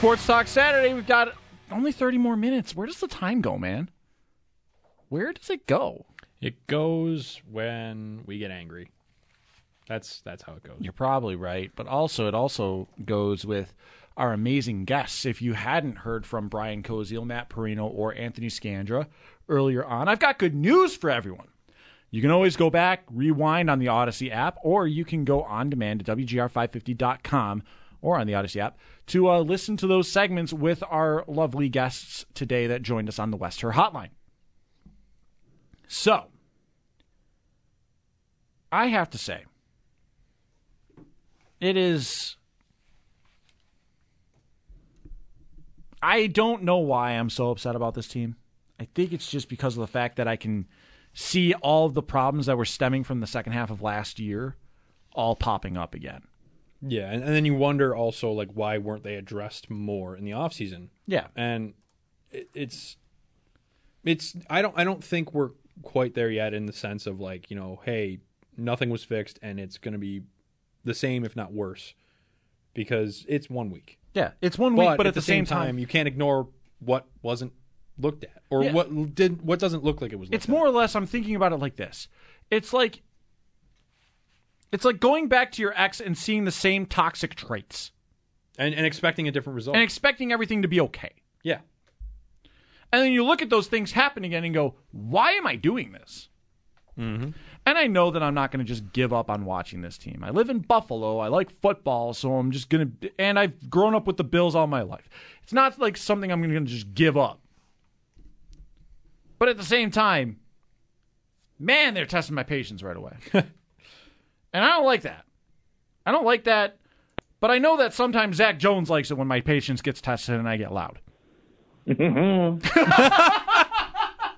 Sports Talk Saturday. We've got only 30 more minutes. Where does the time go, man? Where does it go? It goes when we get angry. That's that's how it goes. You're probably right, but also it also goes with our amazing guests. If you hadn't heard from Brian Koziel, Matt Perino, or Anthony Scandra earlier on, I've got good news for everyone. You can always go back, rewind on the Odyssey app, or you can go on demand to WGR550.com or on the Odyssey app to uh, listen to those segments with our lovely guests today that joined us on the West Herr Hotline. So, I have to say, it is. I don't know why I'm so upset about this team. I think it's just because of the fact that I can see all of the problems that were stemming from the second half of last year all popping up again. Yeah, and, and then you wonder also like why weren't they addressed more in the offseason? Yeah. And it, it's it's I don't I don't think we're quite there yet in the sense of like, you know, hey, nothing was fixed and it's going to be the same if not worse because it's one week. Yeah, it's one week, but at, the, same time, you can't ignore what wasn't looked at or Yeah. what did what doesn't look like it was looked it's more or less I'm thinking about it like this. It's like it's like going back to your ex and seeing the same toxic traits and and expecting a different result. and expecting everything to be okay. yeah. And then you look at those things happen again and go, "Why am I doing this?" Mhm. And I know that I'm not going to just give up on watching this team. I live in Buffalo. I like football, so I'm just going to. And I've grown up with the Bills all my life. It's not like something I'm going to just give up. But at the same time, man, they're testing my patience right away. and I don't like that. I don't like that. But I know that sometimes Zach Jones likes it when my patience gets tested and I get loud. Mm-hmm.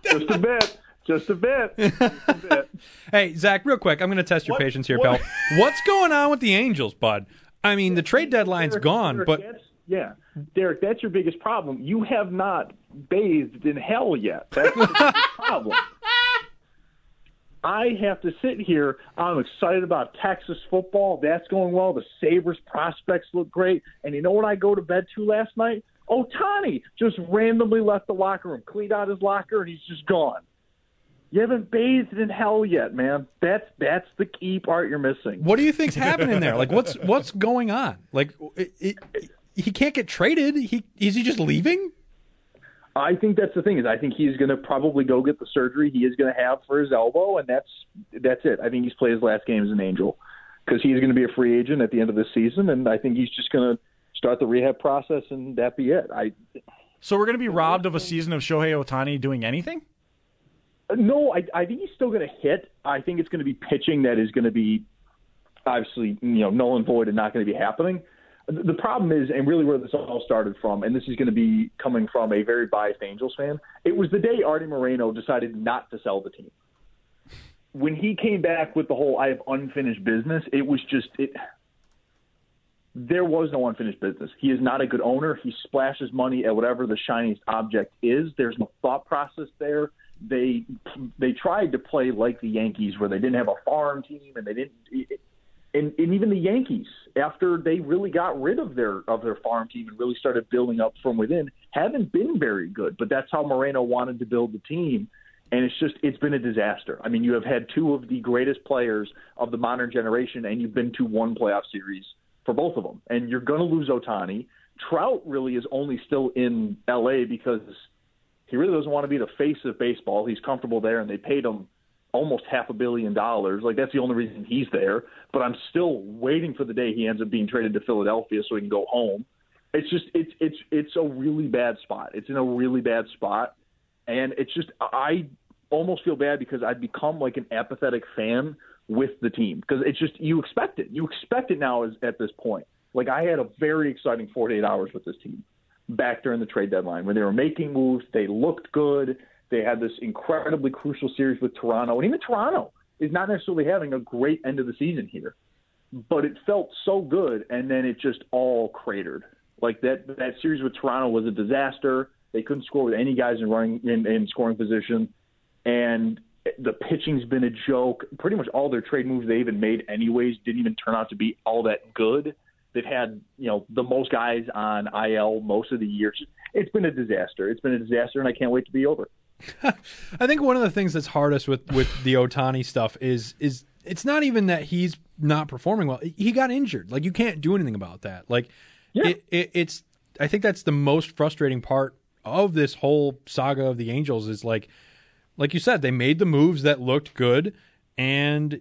Just a bit. Just a bit. Just a bit. Hey, Zach, real quick, I'm going to test your patience here, pal. What's going on with the Angels, bud? I mean, the trade deadline's Derek, gone, Derek, but yeah, Derek, that's your biggest problem. You have not bathed in hell yet. That's the problem. I have to sit here. I'm excited about Texas football. That's going well. The Sabres prospects look great. And you know what I go to bed to last night? Ohtani just randomly left the locker room, cleaned out his locker, and he's just gone. You haven't bathed in hell yet, man. That's that's the key part you're missing. what do you think's happening there? Like, what's what's going on? Like, it, it, he can't get traded. He is he just leaving? I think that's the thing is I think he's going to probably go get the surgery he is going to have for his elbow, and that's that's it. I think he's played his last game as an Angel because he's going to be a free agent at the end of the season, and I think he's just going to start the rehab process, and that be it. I So we're going to be robbed of a season of Shohei Ohtani doing anything? Uh, no, I, I think he's still going to hit. I think it's going to be pitching that is going to be obviously you know null and void and not going to be happening. The problem is, and really where this all started from, and this is going to be coming from a very biased Angels fan. It was the day Artie Moreno decided not to sell the team. When he came back with the whole "I have unfinished business," it was just it. There was no unfinished business. He is not a good owner. He splashes money at whatever the shiniest object is. There's no thought process there. They they tried to play like the Yankees, where they didn't have a farm team and they didn't and, and even the Yankees, after they really got rid of their of their farm team and really started building up from within, haven't been very good. But that's how Moreno wanted to build the team, and it's just it's been a disaster. I mean, you have had two of the greatest players of the modern generation, and you've been to one playoff series for both of them, and you're going to lose Ohtani. Trout really is only still in L.A. because he really doesn't want to be the face of baseball. He's comfortable there, and they paid him almost half a billion dollars. Like that's the only reason he's there. But I'm still waiting for the day he ends up being traded to Philadelphia so he can go home. It's just it's it's it's a really bad spot. It's in a really bad spot, and it's just I almost feel bad because I've become like an apathetic fan with the team because it's just you expect it. You expect it now as, at this point. Like I had a very exciting 48 hours with this team back during the trade deadline when they were making moves. They looked good. They had this incredibly crucial series with Toronto, and even Toronto is not necessarily having a great end of the season here. But it felt so good, and then it just all cratered. Like that that series with Toronto was a disaster. They couldn't score with any guys in running in, in scoring position, and the pitching's been a joke. Pretty much all their trade moves they even made, anyways, didn't even turn out to be all that good. They've had you know the most guys on IL most of the year. It's been a disaster. It's been a disaster, and I can't wait to be over. I think one of the things that's hardest with with the Ohtani stuff is is it's not even that he's not performing well. He got injured. Like you can't do anything about that. Like Yeah. it, it, it's I think that's the most frustrating part of this whole saga of the Angels is like like you said they made the moves that looked good and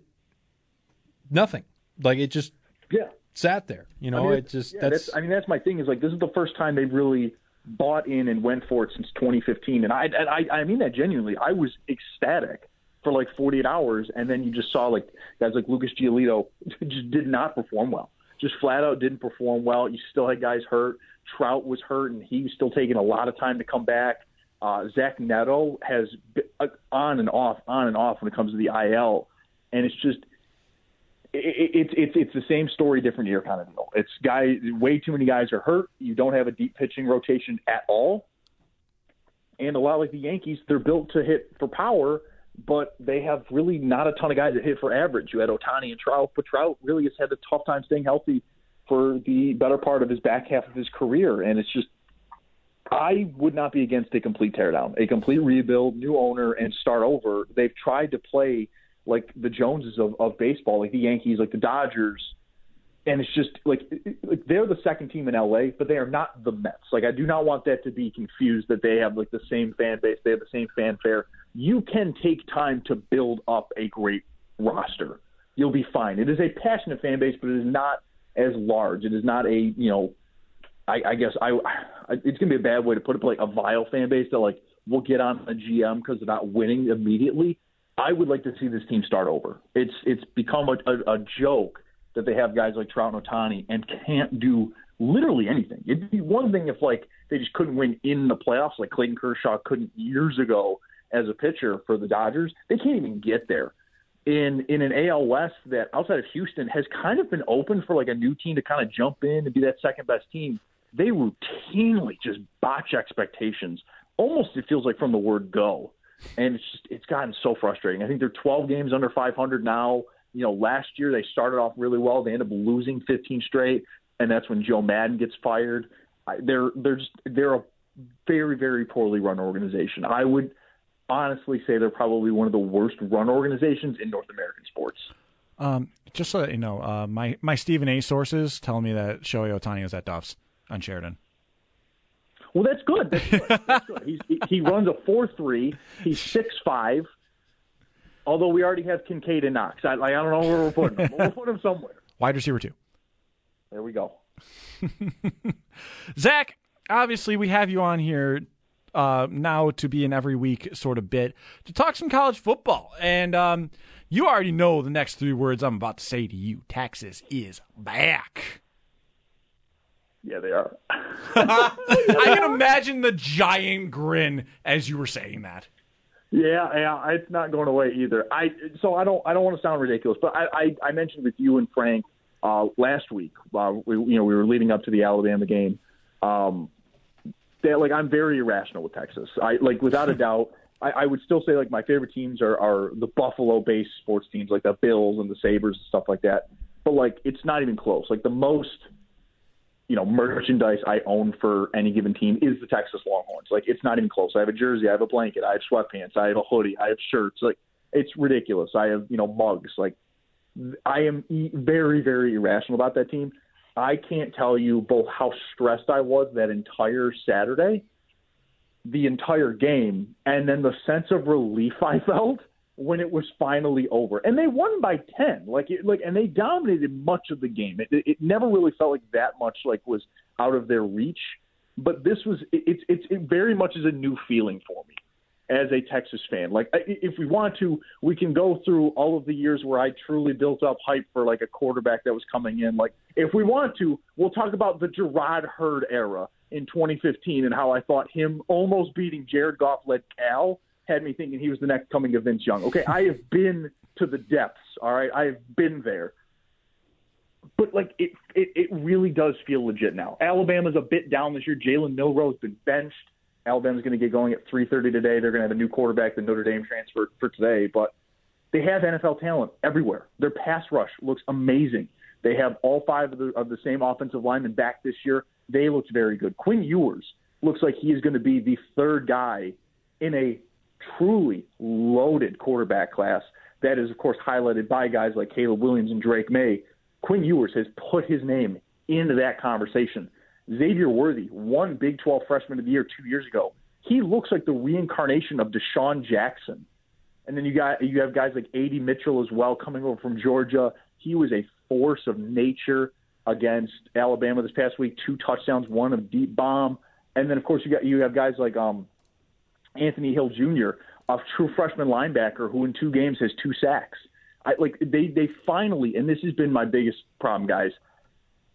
nothing. Like it just Yeah. sat there. You know, I mean, it just yeah, that's, I mean that's my thing is like this is the first time they've really bought in and went for it since 2015, and I and I, I mean that genuinely. I was ecstatic for like 48 hours, and then you just saw like guys like Lucas Giolito just did not perform well. Just flat out didn't perform well. You still had guys hurt. Trout was hurt, and he was still taking a lot of time to come back. Uh, Zach Neto has been uh, on and off, on and off when it comes to the IL, and it's just it's it's it's the same story, different year kind of deal. It's guys, way too many guys are hurt. You don't have a deep pitching rotation at all, and a lot like the Yankees, they're built to hit for power, but they have really not a ton of guys that hit for average. You had Ohtani and Trout, but Trout really has had a tough time staying healthy for the better part of his back half of his career, and it's just. I would not be against a complete teardown, a complete rebuild, new owner, and start over. They've tried to play like the Joneses of, of baseball, like the Yankees, like the Dodgers, and it's just like, like they're the second team in LA, but they are not the Mets. Like I do not want that to be confused that they have like the same fan base, they have the same fanfare. You can take time to build up a great roster. You'll be fine. It is a passionate fan base, but it is not as large. It is not a you know, I, I guess I, I it's gonna be a bad way to put it, but like a vile fan base that like will get on a GM because they're not winning immediately. I would like to see this team start over. It's it's become a, a, a joke that they have guys like Trout and Ohtani and can't do literally anything. It'd be one thing if like they just couldn't win in the playoffs, like Clayton Kershaw couldn't years ago as a pitcher for the Dodgers. They can't even get there. In in an AL West that outside of Houston has kind of been open for like a new team to kind of jump in and be that second best team. They routinely just botch expectations. Almost it feels like from the word go and it's just it's gotten so frustrating. I think they're 12 games under 500 now. You know, last year they started off really well. They end up losing 15 straight, and that's when Joe Maddon gets fired. I, they're they're just they're a very very poorly run organization. I would honestly say they're probably one of the worst run organizations in North American sports. Um, just so that you know, uh, my my Stephen A. sources tell me that Shohei Ohtani is at Duff's on Sheridan. Well, that's good. That's good. That's good. He's, he, he runs a four three. He's six five. Although we already have Kincaid and Knox, I, I don't know where we're putting him. We'll put him somewhere. Wide receiver two. There we go. Zach, obviously we have you on here uh, now to be an every week sort of bit to talk some college football, and um, you already know the next three words I'm about to say to you. Texas is back. Yeah, they are. I can imagine the giant grin as you were saying that. Yeah, yeah, it's not going away either. I so I don't I don't want to sound ridiculous, but I I, I mentioned with you and Frank uh, last week. Uh, we, you know, we were leading up to the Alabama game. Um, that like I'm very irrational with Texas. I like without a doubt. I, I would still say like my favorite teams are are the Buffalo-based sports teams, like the Bills and the Sabres and stuff like that. But like it's not even close. Like the most you know, merchandise I own for any given team is the Texas Longhorns. Like it's not even close. I have a jersey, I have a blanket, I have sweatpants, I have a hoodie, I have shirts. Like it's ridiculous. I have you know mugs. Like I am very very irrational about that team. I can't tell you both how stressed I was that entire Saturday, the entire game, and then the sense of relief I felt when it was finally over. And they won by 10. Like it, like and they dominated much of the game. It, it never really felt like that much like was out of their reach, but this was it, it's it's it very much is a new feeling for me as a Texas fan. Like, if we want to, we can go through all of the years where I truly built up hype for like a quarterback that was coming in. Like, if we want to, we'll talk about the Jerrod Heard era in 2015 and how I thought him almost beating Jared Goff led Cal had me thinking he was the next coming of Vince Young. Okay, I have been to the depths. All right, I have been there. But like it, it, it really does feel legit now. Alabama's a bit down this year. Jalen Milroe's been benched. Alabama's going to get going at 3:30 today. They're going to have a new quarterback, the Notre Dame transfer for today, but they have NFL talent everywhere. Their pass rush looks amazing. They have all five of the, of the same offensive linemen back this year. They looked very good. Quinn Ewers looks like he is going to be the third guy in a truly loaded quarterback class that is, of course, highlighted by guys like Caleb Williams and Drake Maye. Quinn Ewers has put his name into that conversation. Xavier Worthy, won Big 12 freshman of the year two years ago. He looks like the reincarnation of DeSean Jackson. And then you got you have guys like A.D. Mitchell as well coming over from Georgia. He was a force of nature against Alabama this past week. Two touchdowns, one of deep bomb, and then of course you got you have guys like um, Anthony Hill Jr., a true freshman linebacker who in two games has two sacks. I, like they they finally, and this has been my biggest problem, guys,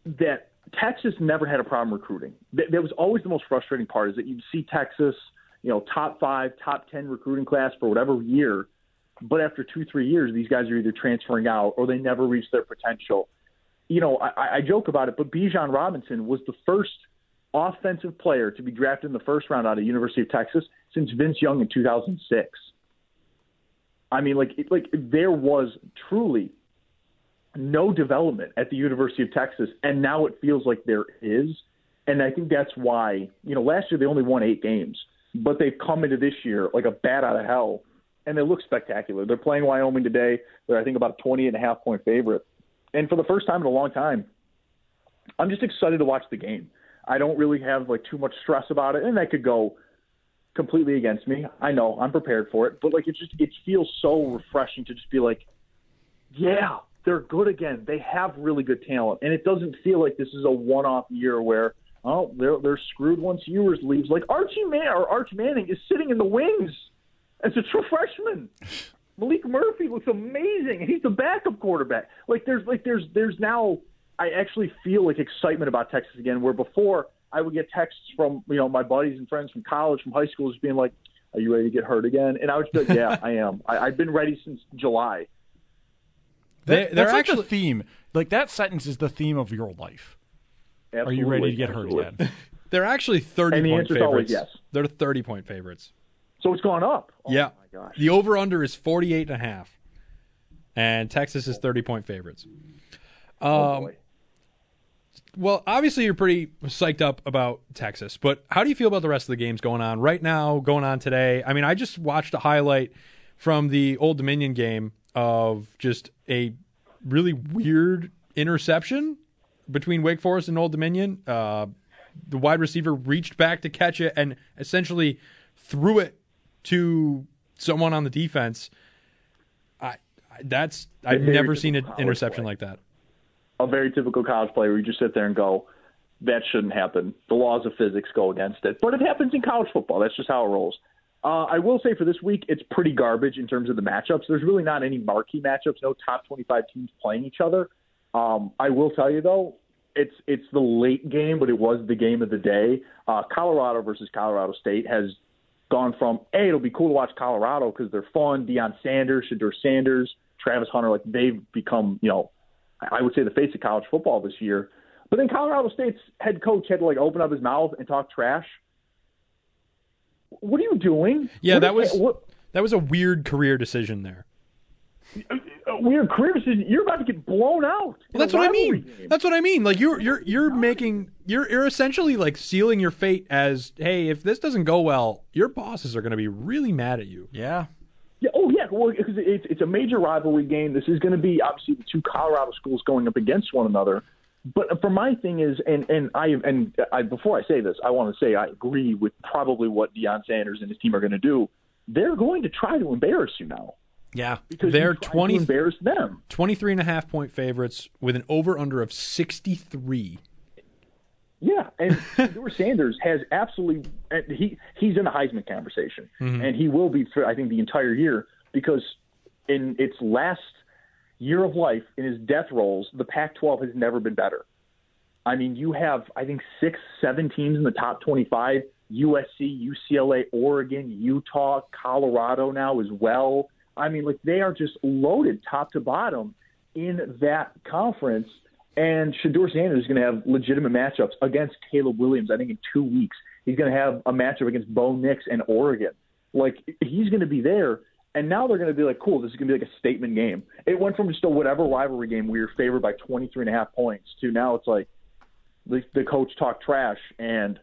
that Texas never had a problem recruiting. That was always the most frustrating part is that you'd see Texas, you know, top five, top 10 recruiting class for whatever year. But after two, three years, these guys are either transferring out or they never reach their potential. You know, I, I joke about it, but Bijan Robinson was the first offensive player to be drafted in the first round out of University of Texas since Vince Young in 2006. I mean, like, like there was truly no development at the University of Texas, and now it feels like there is. And I think that's why, you know, last year they only won eight games, but they've come into this year like a bat out of hell, and they look spectacular. They're playing Wyoming today. They're, I think, about a 20 and a half point favorite. And for the first time in a long time, I'm just excited to watch the game. I don't really have like too much stress about it, and that could go completely against me. I know I'm prepared for it, but like it just it feels so refreshing to just be like, yeah, they're good again. They have really good talent, and it doesn't feel like this is a one-off year where oh they're they're screwed once Ewers leaves. Like Archie Man or Arch Manning is sitting in the wings as a true freshman. Maalik Murphy looks amazing, he's the backup quarterback. Like there's like there's there's now I actually feel like excitement about Texas again, where before I would get texts from you know my buddies and friends from college, from high school, just being like, "Are you ready to get hurt again?" And I would be like, "Yeah, I am. I, I've been ready since July." That, that's like actually, the theme. Like that sentence is the theme of your life. Are you ready to get absolutely. hurt again? They're actually thirty and the point favorites. yes. They're thirty point favorites. So it's gone up. Oh yeah. my gosh. The over under is 48 and a half. And Texas is 30 point favorites. oh Um, boy. Well, obviously you're pretty psyched up about Texas, but how do you feel about the rest of the games going on right now, going on today? I mean, I just watched a highlight from the Old Dominion game of just a really weird interception between Wake Forest and Old Dominion. Uh, the wide receiver reached back to catch it and essentially threw it to someone on the defense. I, I that's I've never seen an interception play. like that. A very typical college player where you just sit there and go, that shouldn't happen. The laws of physics go against it. But it happens in college football. That's just how it rolls. Uh, I will say for this week, it's pretty garbage in terms of the matchups. There's really not any marquee matchups, no top 25 teams playing each other. Um, I will tell you, though, it's it's the late game, but it was the game of the day. Uh, Colorado versus Colorado State has gone from, hey, it'll be cool to watch Colorado because they're fun. Deion Sanders, Shedeur Sanders, Travis Hunter, like they've become, you know, I would say the face of college football this year. But then Colorado State's head coach had to like open up his mouth and talk trash. What are you doing? Yeah, What that is- was what, that was a weird career decision there. a weird career decision. You're about to get blown out. Well, that's what I mean. game. That's what I mean. Like you're you're you're making you're you're essentially like sealing your fate as hey, if this doesn't go well, your bosses are going to be really mad at you. Yeah. Well, it's it's a major rivalry game. This is going to be obviously the two Colorado schools going up against one another. But for my thing is, and and I and I, before I say this, I want to say I agree with probably what Deion Sanders and his team are going to do. They're going to try to embarrass you now. Yeah, because they're you tried to 20, embarrass them. 23 and a half point favorites with an over under of 63. Yeah, and Shedeur Sanders has absolutely he he's in the Heisman conversation, mm-hmm. and he will be for I think the entire year because in its last year of life in his death rolls, the Pac-12 has never been better. I mean, you have I think six, seven teams in the top 25: USC, UCLA, Oregon, Utah, Colorado now as well. I mean, like they are just loaded top to bottom in that conference. And Shedeur Sanders is going to have legitimate matchups against Caleb Williams. I think in two weeks he's going to have a matchup against Bo Nix and Oregon. Like he's going to be there. And now they're going to be like, cool, this is going to be like a statement game. It went from just a whatever rivalry game we were favored by 23 and a half points to now it's like the, the coach talked trash and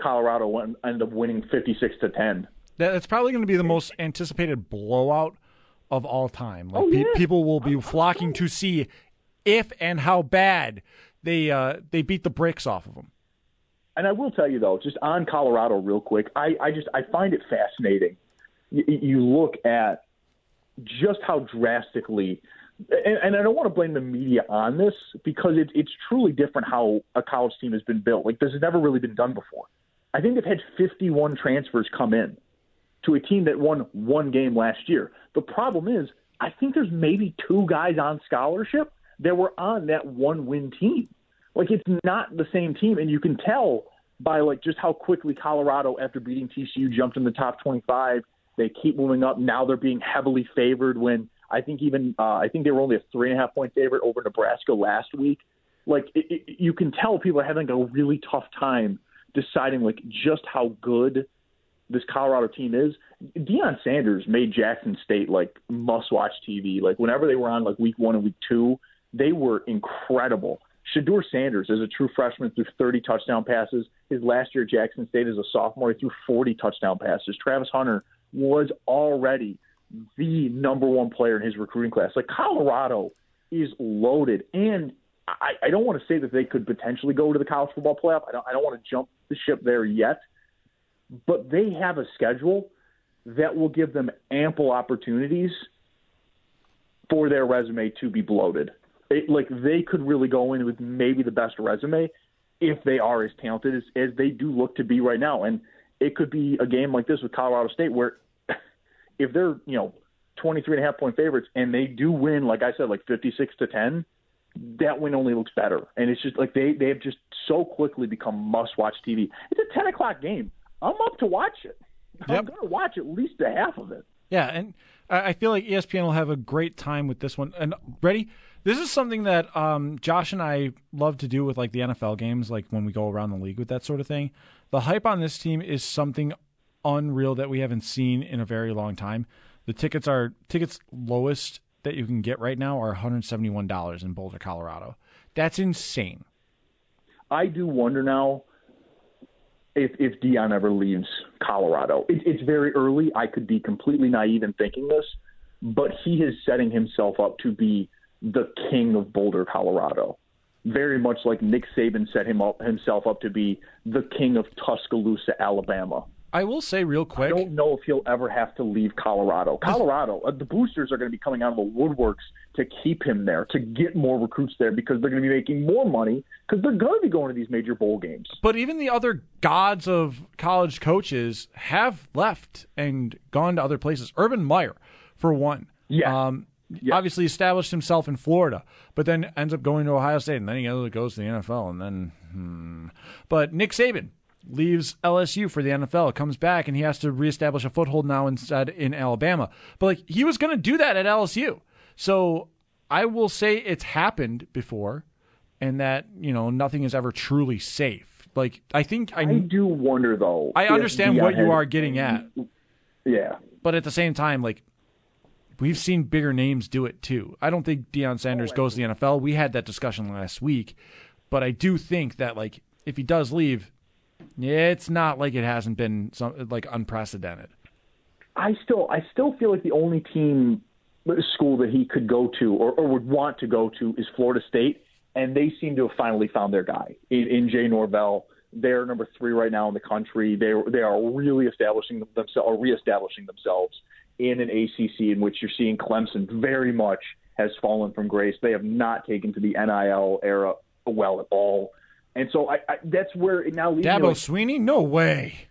Colorado went, ended up winning 56 to 10. That's probably going to be the most anticipated blowout of all time. Like Oh, pe- yeah. people will be flocking to see if and how bad they uh, they beat the bricks off of them. And I will tell you though, just on Colorado, real quick, I, I just I find it fascinating. You, look at just how drastically, and, and I don't want to blame the media on this because it, it's truly different how a college team has been built. Like this has never really been done before. I think they've had 51 transfers come in to a team that won one game last year. The problem is, I think there's maybe two guys on scholarship that were on that one win team. Like it's not the same team, and you can tell by like just how quickly Colorado, after beating TCU, jumped in the top 25. They keep moving up. Now they're being heavily favored. When I think even uh, I think they were only a three and a half point favorite over Nebraska last week. Like it, it, you can tell people are having a really tough time deciding like just how good this Colorado team is. Deion Sanders made Jackson State like must-watch TV. Like whenever they were on like week one and week two, they were incredible. Shedeur Sanders, as a true freshman, threw 30 touchdown passes. His last year at Jackson State as a sophomore, he threw 40 touchdown passes. Travis Hunter was already the number one player in his recruiting class. Like Colorado is loaded, and I, I don't want to say that they could potentially go to the college football playoff. I don't. I don't want to jump the ship there yet, but they have a schedule that will give them ample opportunities for their resume to be bloated. It, like they could really go in with maybe the best resume if they are as talented as, as they do look to be right now. And it could be a game like this with Colorado State where if they're, you know, 23 and a half point favorites and they do win, like I said, like 56 to 10, that win only looks better. And it's just like they, they have just so quickly become must watch TV. It's a 10 o'clock game. I'm up to watch it. I'm going to watch at least a half of it. Yeah, and I feel like ESPN will have a great time with this one. And ready, this is something that um, Josh and I love to do with like the NFL games, like when we go around the league with that sort of thing. The hype on this team is something unreal that we haven't seen in a very long time. The tickets are tickets lowest that you can get right now are $171 in Boulder, Colorado. That's insane. I do wonder now if if Deion ever leaves Colorado. It, it's very early. I could be completely naive in thinking this, but he is setting himself up to be the king of Boulder, Colorado. Very much like Nick Saban set him up himself up to be the king of Tuscaloosa, Alabama. I will say real quick. I don't know if he'll ever have to leave Colorado. Colorado, uh, the boosters are going to be coming out of the woodworks to keep him there, to get more recruits there because they're going to be making more money because they're going to be going to these major bowl games. But even the other gods of college coaches have left and gone to other places. Urban Meyer, for one. Yeah. Um, Obviously established himself in Florida, but then ends up going to Ohio State, and then he goes goes to the NFL, and then. Hmm. But Nick Saban leaves LSU for the NFL, comes back, and he has to reestablish a foothold now instead in Alabama. But like he was going to do that at LSU, so I will say it's happened before, and that you know nothing is ever truly safe. Like I think I, I do wonder though. I understand what you are getting at, Yeah, but at the same time, like we've seen bigger names do it too. I don't think Deion Sanders oh, goes to the NFL. We had that discussion last week, but I do think that like if he does leave, yeah, it's not like it hasn't been some like unprecedented. I still I still feel like the only team uh, school that he could go to or, or would want to go to is Florida State, and they seem to have finally found their guy in, in Jay Norvell. They're number three right now in the country. They they are really establishing themselves or reestablishing themselves in an ACC in which you're seeing Clemson very much has fallen from grace. They have not taken to the NIL era well at all, and so I, I that's where it now leads. me Dabo like, Swinney? No way.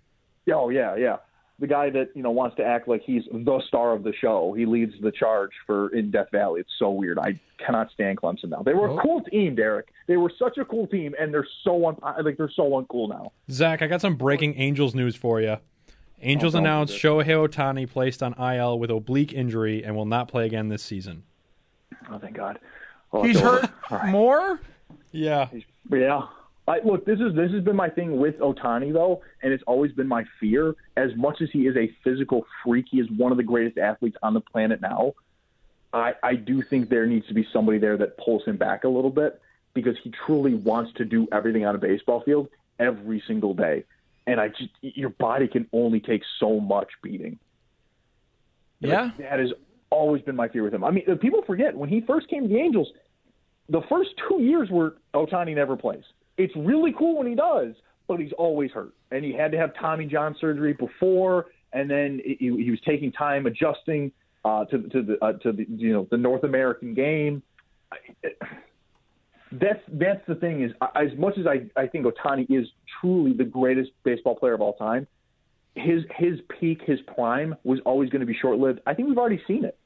Oh yeah, yeah. The guy that you know wants to act like he's the star of the show. He leads the charge for in Death Valley. It's so weird. I cannot stand Clemson now. They were a cool team, Derek. They were such a cool team, and they're so un- like they're so uncool now. Zach, I got some breaking Angels news for you. Angels Oh, announced do Shohei Ohtani placed on IL with oblique injury and will not play again this season. Oh thank God. Oh, He's hurt All right. more? Yeah. Yeah. I, look, this is this has been my thing with Ohtani though, and it's always been my fear. As much as he is a physical freak, he is one of the greatest athletes on the planet now. I, I do think there needs to be somebody there that pulls him back a little bit because he truly wants to do everything on a baseball field every single day, and I just your body can only take so much beating. Yeah. Like, that has always been my fear with him. I mean, people forget when he first came to the Angels, the first two years were Ohtani never plays. It's really cool when he does, but he's always hurt. And he had to have Tommy John surgery before, and then he, he was taking time adjusting uh, to to the uh, to the you know the North American game. That's that's the thing is as much as I, I think Ohtani is truly the greatest baseball player of all time, his his peak, his prime was always going to be short lived. I think we've already seen it.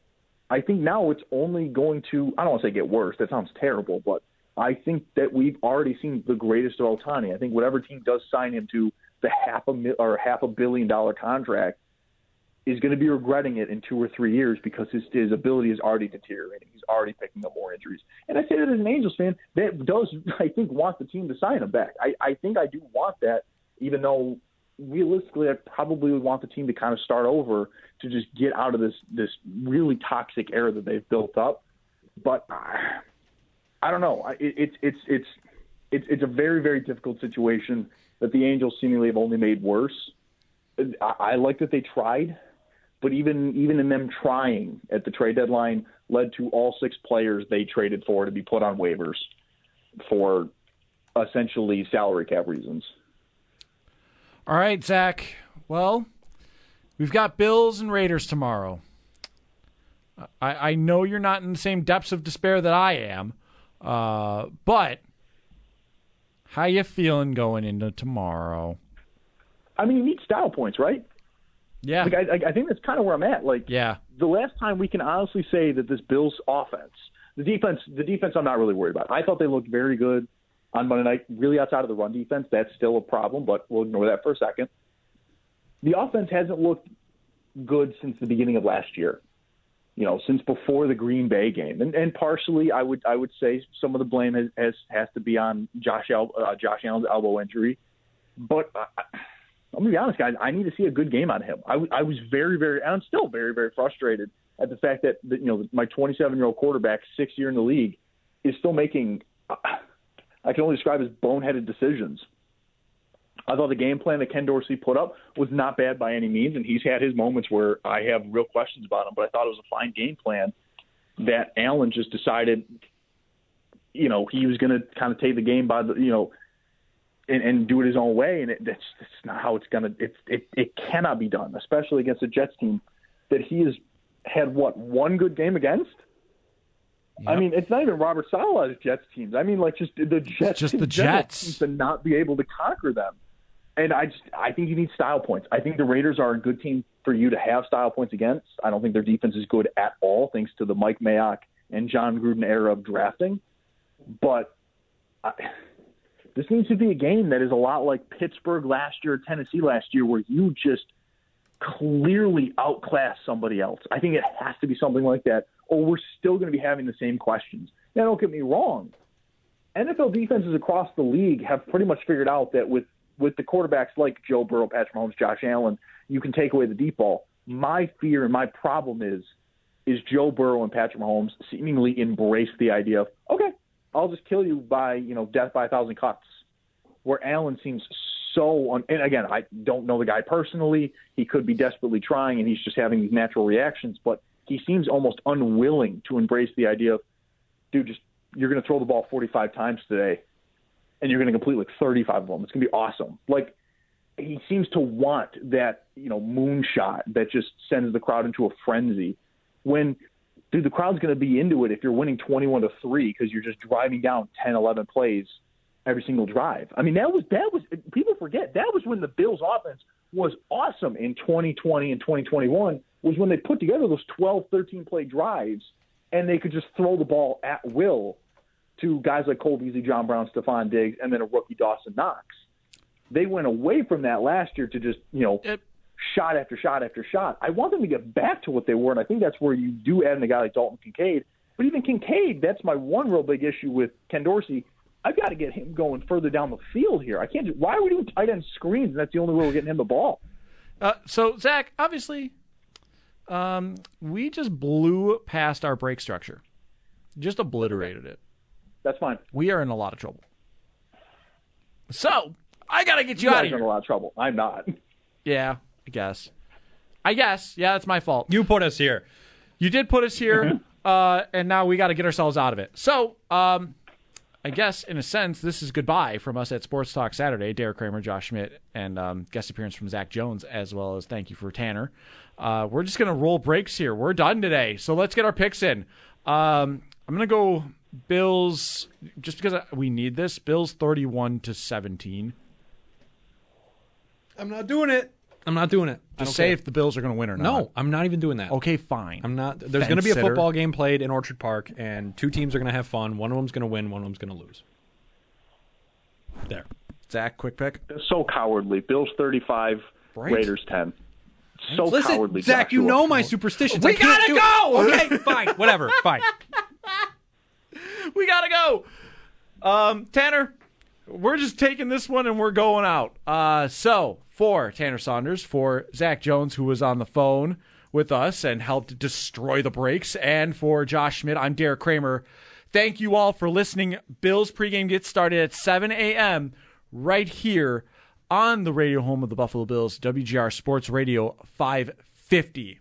I think now it's only going to I don't want to say get worse. That sounds terrible, but I think that we've already seen the greatest of Ohtani. I think whatever team does sign him to the half a mil, or half a billion dollar contract is going to be regretting it in two or three years because his his ability is already deteriorating. He's already picking up more injuries. And I say that as an Angels fan that does I think want the team to sign him back. I, I think I do want that, even though realistically I probably would want the team to kind of start over to just get out of this this really toxic era that they've built up. But uh, I don't know. I- It, it's it's it's it's it's a very very difficult situation that the Angels seemingly have only made worse. I, I like that they tried, but even even in them trying at the trade deadline led to all six players they traded for to be put on waivers for essentially salary cap reasons. All right, Zach. Well, we've got Bills and Raiders tomorrow. I, I know you're not in the same depths of despair that I am, uh, but how you feeling going into tomorrow? I mean, you need style points, right? Yeah, Like I, I- think that's kind of where I'm at. Like yeah, the last time we can honestly say that this Bills offense, the defense, the defense, I'm not really worried about. I thought they looked very good on Monday night. Really, outside of the run defense, that's still a problem, but we'll ignore that for a second. The offense hasn't looked good since the beginning of last year. You know, since before the Green Bay game, and and partially, I would I would say some of the blame has has, has to be on Josh El, uh, Josh Allen's elbow injury, but. I, I'm gonna be honest, guys. I need to see a good game out of him. I, was very, very, and I'm still very, very frustrated at the fact that, that you know my 27 year old quarterback, sixth year in the league, is still making. I can only describe as boneheaded decisions. I thought the game plan that Ken Dorsey put up was not bad by any means, and he's had his moments where I have real questions about him. But I thought it was a fine game plan that Allen just decided, you know, he was going to kind of take the game by the, you know, and, and do it his own way. And it, that's, that's not how it's gonna. It, it it cannot be done, especially against a Jets team that he has had what one good game against. I mean, it's not even Robert Saleh's Jets teams. I mean, like just the Jets. just the Jets. to not be able to conquer them. And I just I think you need style points. I think the Raiders are a good team for you to have style points against. I don't think their defense is good at all, thanks to the Mike Mayock and Jon Gruden era of drafting. But I, this needs to be a game that is a lot like Pittsburgh last year, Tennessee last year, where you just clearly outclass somebody else. I think it has to be something like that, or we're still going to be having the same questions. Now, don't get me wrong. NFL defenses across the league have pretty much figured out that with with the quarterbacks like Joe Burrow, Patrick Mahomes, Josh Allen, you can take away the deep ball. My fear and my problem is is Joe Burrow and Patrick Mahomes seemingly embrace the idea of okay, I'll just kill you by you know death by a thousand cuts. Where Allen seems so, un- and again, I don't know the guy personally. He could be desperately trying, and he's just having these natural reactions. But he seems almost unwilling to embrace the idea of, dude, just you're going to throw the ball 45 times today, and you're going to complete like 35 of them. It's going to be awesome. Like he seems to want that you know moonshot that just sends the crowd into a frenzy. When dude, the crowd's going to be into it if you're winning 21 to three because you're just driving down 10, 11 plays every single drive. I mean, that was that was people forget that was when the Bills offense was awesome in 2020 and 2021 was when they put together those 12, 13 play drives and they could just throw the ball at will to guys like Cole Beasley, John Brown, Stefon Diggs, and then a rookie Dawson Knox. They went away from that last year to just, you know, It- shot after shot after shot. I want them to get back to what they were, and I think that's where you do add in a guy like Dalton Kincaid. But even Kincaid, that's my one real big issue with Ken Dorsey. I've got to get him going further down the field here. I can't. Just, why are we doing tight end screens? And that's the only way we're getting him the ball. Uh, so Zach, obviously, um, we just blew past our break structure, just obliterated it. That's fine. We are in a lot of trouble. So I gotta get you, You out of are in a lot of trouble. I'm not. Yeah, I guess. I guess. Yeah, that's my fault. You put us here. You did put us here, Mm-hmm. uh, and now we got to get ourselves out of it. So, um, I guess in a sense, this is goodbye from us at Sports Talk Saturday. Derek Kramer, Josh Schmidt, and um, guest appearance from Zach Jones, as well as thank you for Tanner. Uh, we're just gonna roll breaks here. We're done today, so let's get our picks in. Um, I'm gonna go Bills, just because we need this. Bills 31 to 17. I'm not doing it. I'm not doing it. Just say care. if the Bills are gonna win or not. No, I'm not even doing that. Okay, fine. I'm not. There's going to be a Fence-sitter. football game played in Orchard Park, and two teams are going to have fun. One of them's going to win. One of them's going to lose. There. Zach, quick pick. so cowardly. Bills 35, Right. Raiders 10. So Listen, cowardly. Zach, you know my superstitions. We gotta do go! Okay, fine, whatever, fine. we gotta go. Um, Tanner, we're just taking this one and we're going out. Uh, so for Tanner Saunders, for Zach Jones, who was on the phone with us and helped destroy the breaks, and for Josh Schmidt, I'm Derek Kramer. Thank you all for listening. Bills pregame gets started at 7 a.m. right here on the radio home of the Buffalo Bills, WGR Sports Radio 550.